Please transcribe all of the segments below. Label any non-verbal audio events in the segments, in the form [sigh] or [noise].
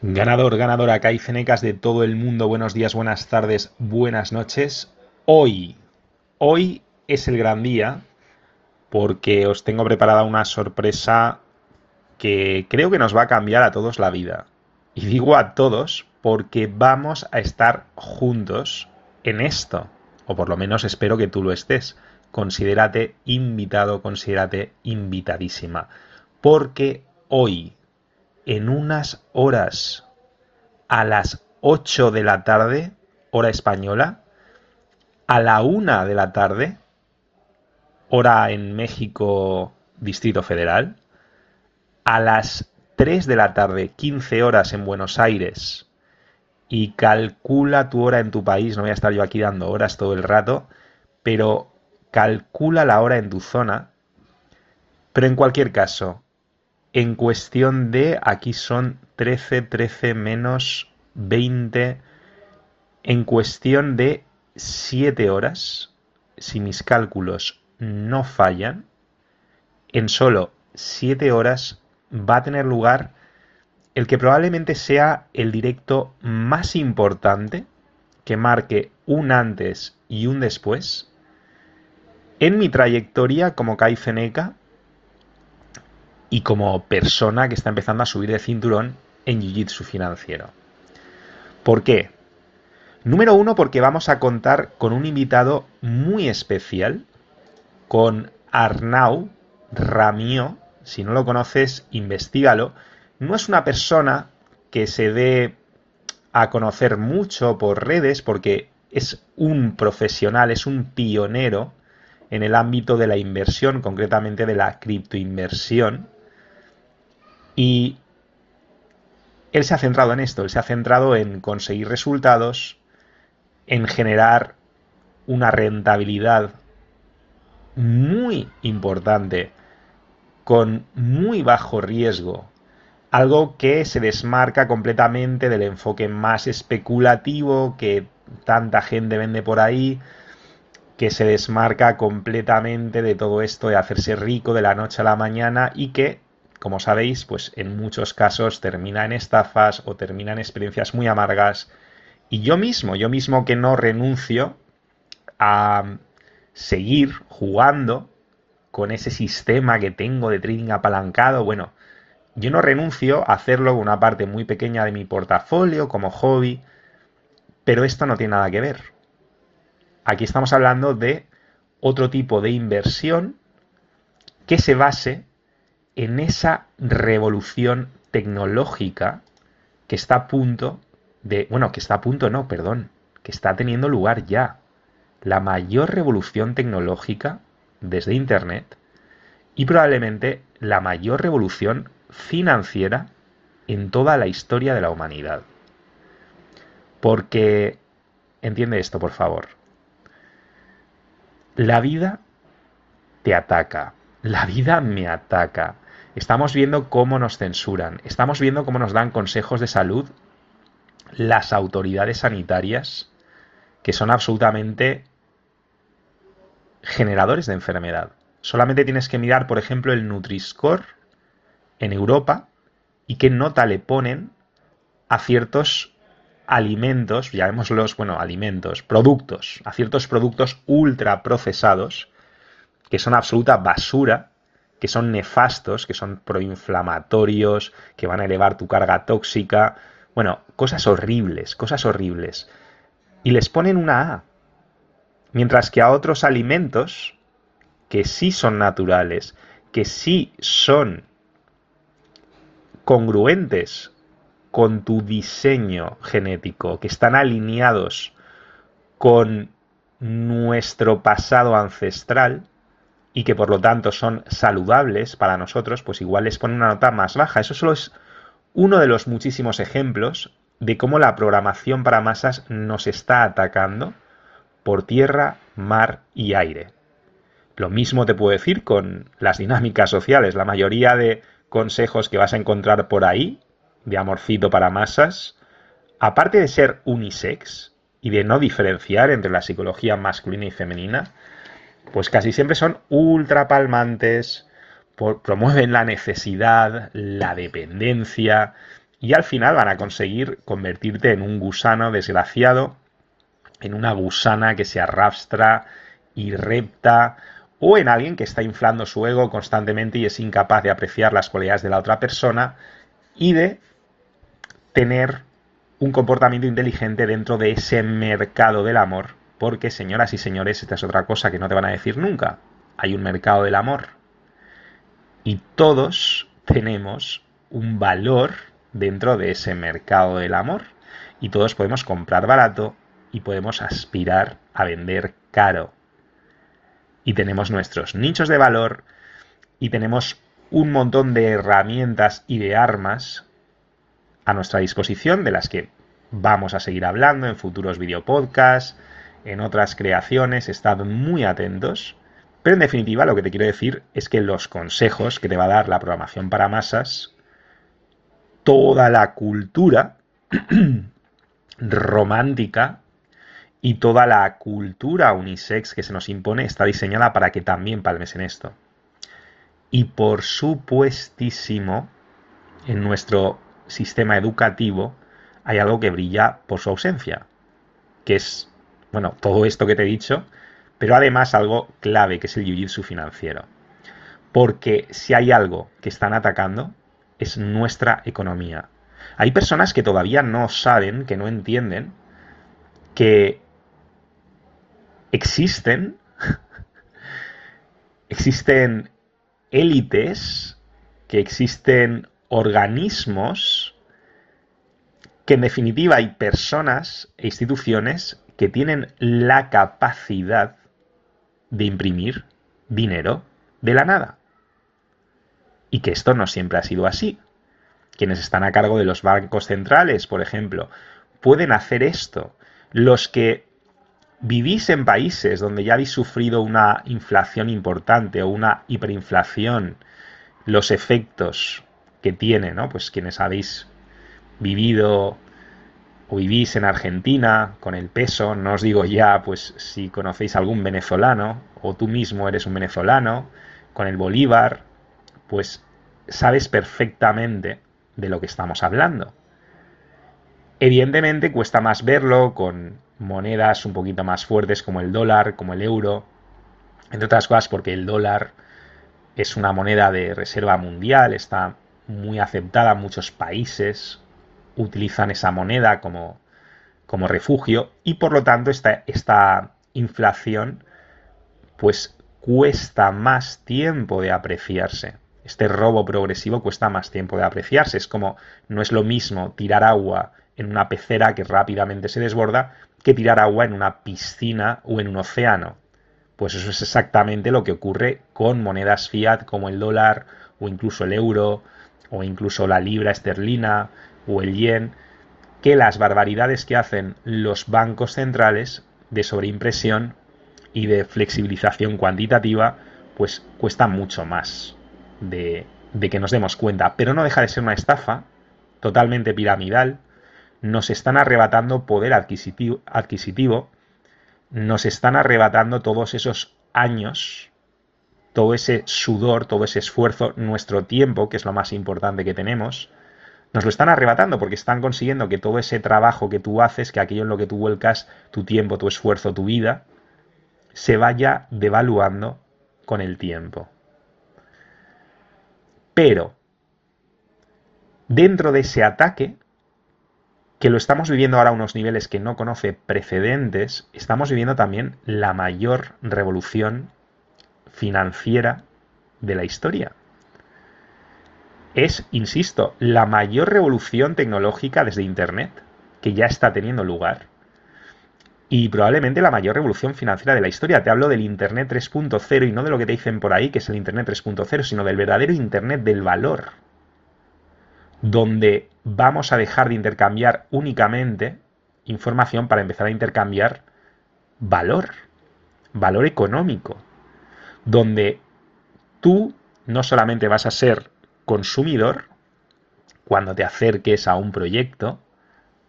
Ganador, ganadora, acá cenecas de todo el mundo. Buenos días, buenas tardes, buenas noches. Hoy, hoy es el gran día porque os tengo preparada una sorpresa que creo que nos va a cambiar a todos la vida. Y digo a todos porque vamos a estar juntos en esto. O por lo menos espero que tú lo estés. Considérate invitado, considérate invitadísima. Porque hoy, en unas horas a las 8 de la tarde, hora española, a la 1 de la tarde, hora en México, Distrito Federal, a las 3 de la tarde, 15 horas en Buenos Aires, y calcula tu hora en tu país, no voy a estar yo aquí dando horas todo el rato, pero calcula la hora en tu zona, pero en cualquier caso, en cuestión de, aquí son 13, 13 menos 20, en cuestión de 7 horas, si mis cálculos no fallan, en solo 7 horas va a tener lugar el que probablemente sea el directo más importante que marque un antes y un después en mi trayectoria como Kai Feneca y como persona que está empezando a subir de cinturón en Jiu-Jitsu financiero. ¿Por qué? Número uno, porque vamos a contar con un invitado muy especial, con Arnau Ramio. Si no lo conoces, investigalo. No es una persona que se dé a conocer mucho por redes, porque es un profesional, es un pionero en el ámbito de la inversión, concretamente de la criptoinversión. Y él se ha centrado en esto, él se ha centrado en conseguir resultados, en generar una rentabilidad muy importante, con muy bajo riesgo, algo que se desmarca completamente del enfoque más especulativo que tanta gente vende por ahí, que se desmarca completamente de todo esto de hacerse rico de la noche a la mañana y que como sabéis, pues en muchos casos termina en estafas o termina en experiencias muy amargas. Y yo mismo, yo mismo que no renuncio a seguir jugando con ese sistema que tengo de trading apalancado, bueno, yo no renuncio a hacerlo con una parte muy pequeña de mi portafolio como hobby, pero esto no tiene nada que ver. Aquí estamos hablando de otro tipo de inversión que se base en esa revolución tecnológica que está a punto de, bueno, que está a punto, no, perdón, que está teniendo lugar ya. La mayor revolución tecnológica desde Internet y probablemente la mayor revolución financiera en toda la historia de la humanidad. Porque, entiende esto, por favor, la vida te ataca, la vida me ataca, Estamos viendo cómo nos censuran, estamos viendo cómo nos dan consejos de salud las autoridades sanitarias que son absolutamente generadores de enfermedad. Solamente tienes que mirar, por ejemplo, el Nutri-Score en Europa y qué nota le ponen a ciertos alimentos, llamémoslos, bueno, alimentos, productos, a ciertos productos ultra procesados que son absoluta basura que son nefastos, que son proinflamatorios, que van a elevar tu carga tóxica. Bueno, cosas horribles, cosas horribles. Y les ponen una A. Mientras que a otros alimentos, que sí son naturales, que sí son congruentes con tu diseño genético, que están alineados con nuestro pasado ancestral, y que por lo tanto son saludables para nosotros, pues igual les pone una nota más baja. Eso solo es uno de los muchísimos ejemplos de cómo la programación para masas nos está atacando por tierra, mar y aire. Lo mismo te puedo decir con las dinámicas sociales. La mayoría de consejos que vas a encontrar por ahí, de amorcito para masas, aparte de ser unisex y de no diferenciar entre la psicología masculina y femenina, pues casi siempre son ultra palmantes, promueven la necesidad, la dependencia, y al final van a conseguir convertirte en un gusano desgraciado, en una gusana que se arrastra y repta, o en alguien que está inflando su ego constantemente y es incapaz de apreciar las cualidades de la otra persona y de tener un comportamiento inteligente dentro de ese mercado del amor, porque señoras y señores, esta es otra cosa que no te van a decir nunca, hay un mercado del amor. Y todos tenemos un valor dentro de ese mercado del amor. Y todos podemos comprar barato y podemos aspirar a vender caro. Y tenemos nuestros nichos de valor y tenemos un montón de herramientas y de armas a nuestra disposición de las que vamos a seguir hablando en futuros videopodcasts, en otras creaciones, estad muy atentos. Pero en definitiva lo que te quiero decir es que los consejos que te va a dar la programación para masas toda la cultura [clears throat] romántica y toda la cultura unisex que se nos impone está diseñada para que también palmes en esto. Y por supuestísimo, en nuestro sistema educativo hay algo que brilla por su ausencia, que es, bueno, todo esto que te he dicho, pero además algo clave, que es el jiu-jitsu financiero. Porque si hay algo que están atacando, es nuestra economía. Hay personas que todavía no saben, que no entienden, que existen, [laughs] existen élites, que existen organismos, que en definitiva hay personas e instituciones que tienen la capacidad de imprimir dinero de la nada y que esto no siempre ha sido así. Quienes están a cargo de los bancos centrales, por ejemplo, pueden hacer esto. Los que vivís en países donde ya habéis sufrido una inflación importante o una hiperinflación, los efectos que tiene, ¿no? Pues quienes habéis vivido o vivís en Argentina con el peso, no os digo ya, pues si conocéis algún venezolano o tú mismo eres un venezolano, con el Bolívar, pues sabes perfectamente de lo que estamos hablando. Evidentemente cuesta más verlo con monedas un poquito más fuertes como el dólar, como el euro, entre otras cosas porque el dólar es una moneda de reserva mundial, está muy aceptada, muchos países utilizan esa moneda como, como refugio y por lo tanto esta, esta inflación pues cuesta más tiempo de apreciarse este robo progresivo cuesta más tiempo de apreciarse. Es como no es lo mismo tirar agua en una pecera que rápidamente se desborda que tirar agua en una piscina o en un océano. Pues eso es exactamente lo que ocurre con monedas fiat como el dólar o incluso el euro o incluso la libra esterlina o el yen, que las barbaridades que hacen los bancos centrales de sobreimpresión y de flexibilización cuantitativa, pues cuesta mucho más de, que nos demos cuenta, pero no deja de ser una estafa totalmente piramidal, nos están arrebatando poder adquisitivo, adquisitivo, nos están arrebatando todos esos años, todo ese sudor, todo ese esfuerzo, nuestro tiempo, que es lo más importante que tenemos, nos lo están arrebatando porque están consiguiendo que todo ese trabajo que tú haces, que aquello en lo que tú vuelcas tu tiempo, tu esfuerzo, tu vida, se vaya devaluando con el tiempo. Pero, dentro de ese ataque, que lo estamos viviendo ahora a unos niveles que no conoce precedentes, estamos viviendo también la mayor revolución financiera de la historia. Es, insisto, la mayor revolución tecnológica desde Internet que ya está teniendo lugar y probablemente la mayor revolución financiera de la historia. Te hablo del Internet 3.0 y no de lo que te dicen por ahí, que es el Internet 3.0, sino del verdadero Internet del valor, donde vamos a dejar de intercambiar únicamente información para empezar a intercambiar valor, valor económico, donde tú no solamente vas a ser consumidor cuando te acerques a un proyecto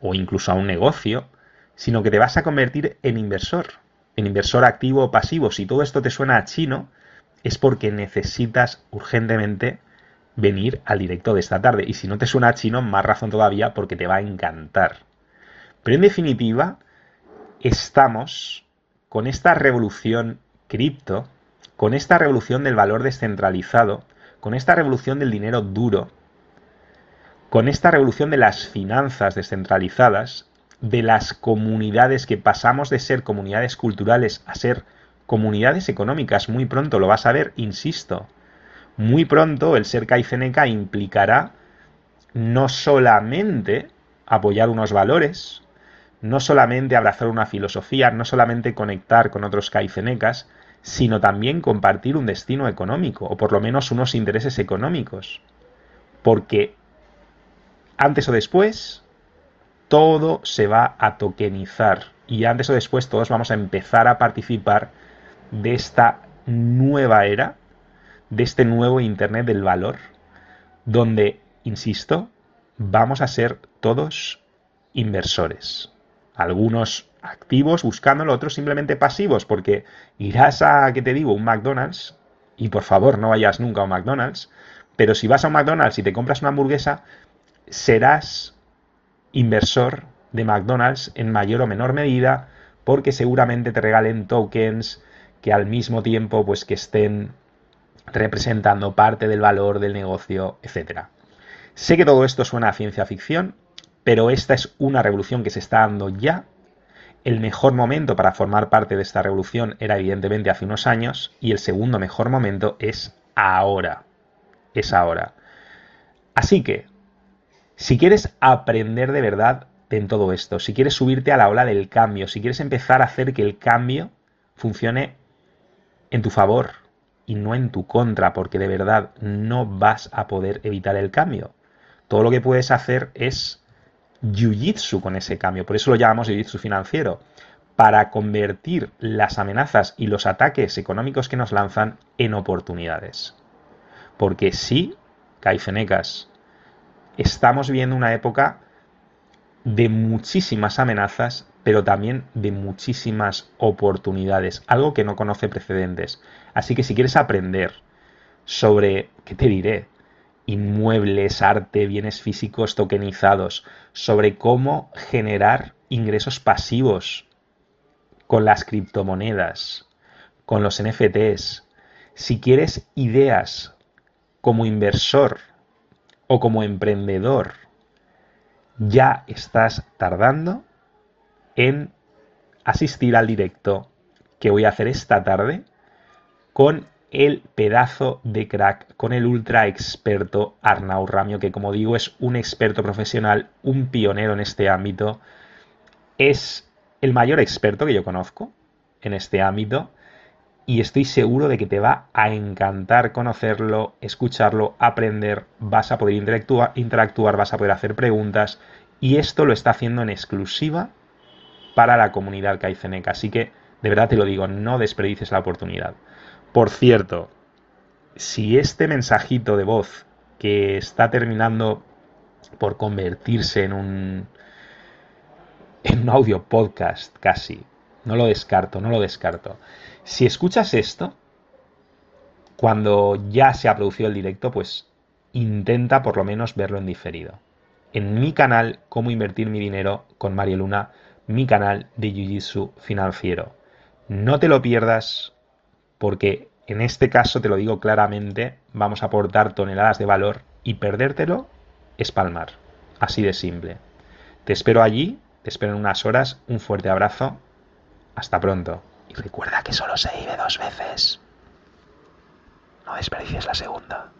o incluso a un negocio, sino que te vas a convertir en inversor, en inversor activo o pasivo. Si todo esto te suena a chino, es porque necesitas urgentemente venir al directo de esta tarde. Y si no te suena chino, más razón todavía porque te va a encantar. Pero en definitiva, estamos con esta revolución cripto, con esta revolución del valor descentralizado, con esta revolución del dinero duro, con esta revolución de las finanzas descentralizadas, de las comunidades que pasamos de ser comunidades culturales a ser comunidades económicas. Muy pronto lo vas a ver, insisto. Muy pronto el ser Caiceneca implicará no solamente apoyar unos valores, no solamente abrazar una filosofía, no solamente conectar con otros caicenecas, sino también compartir un destino económico, o por lo menos unos intereses económicos. Porque antes o después, todo se va a tokenizar. Y antes o después todos vamos a empezar a participar de esta nueva era, de este nuevo Internet del valor, donde, insisto, vamos a ser todos inversores. Algunos activos buscándolo, otros simplemente pasivos, porque irás a, ¿qué te digo?, un McDonald's, y por favor no vayas nunca a un McDonald's, pero si vas a un McDonald's y te compras una hamburguesa, serás inversor de McDonald's en mayor o menor medida, porque seguramente te regalen tokens, que al mismo tiempo pues que estén representando parte del valor del negocio, etc. Sé que todo esto suena a ciencia ficción, pero esta es una revolución que se está dando ya. El mejor momento para formar parte de esta revolución era evidentemente hace unos años y el segundo mejor momento es ahora. Es ahora. Así que, si quieres aprender de verdad en todo esto, si quieres subirte a la ola del cambio, si quieres empezar a hacer que el cambio funcione en tu favor y no en tu contra, porque de verdad no vas a poder evitar el cambio. Todo lo que puedes hacer es jiu-jitsu con ese cambio, por eso lo llamamos jiu-jitsu financiero, para convertir las amenazas y los ataques económicos que nos lanzan en oportunidades. Porque sí, Caifenecas, estamos viendo una época de muchísimas amenazas pero también de muchísimas oportunidades, algo que no conoce precedentes. Así que si quieres aprender sobre, ¿qué te diré? Inmuebles, arte, bienes físicos tokenizados, sobre cómo generar ingresos pasivos con las criptomonedas, con los NFTs, si quieres ideas como inversor o como emprendedor, ya estás tardando en asistir al directo que voy a hacer esta tarde con el pedazo de crack, con el ultra experto Arnau Ramio, que como digo es un experto profesional, un pionero en este ámbito, es el mayor experto que yo conozco en este ámbito y estoy seguro de que te va a encantar conocerlo, escucharlo, aprender, vas a poder interactuar, interactuar vas a poder hacer preguntas y esto lo está haciendo en exclusiva para la comunidad Caiceneca. Así que, de verdad te lo digo, no desperdicies la oportunidad. Por cierto, si este mensajito de voz que está terminando por convertirse en un, en un audio podcast casi, no lo descarto, no lo descarto. Si escuchas esto, cuando ya se ha producido el directo, pues intenta por lo menos verlo en diferido. En mi canal, Cómo invertir mi dinero con Mario Luna, mi canal de Jiu-Jitsu financiero. No te lo pierdas porque en este caso, te lo digo claramente, vamos a aportar toneladas de valor y perdértelo es palmar. Así de simple. Te espero allí, te espero en unas horas, un fuerte abrazo, hasta pronto. Y recuerda que solo se vive dos veces. No desperdicies la segunda.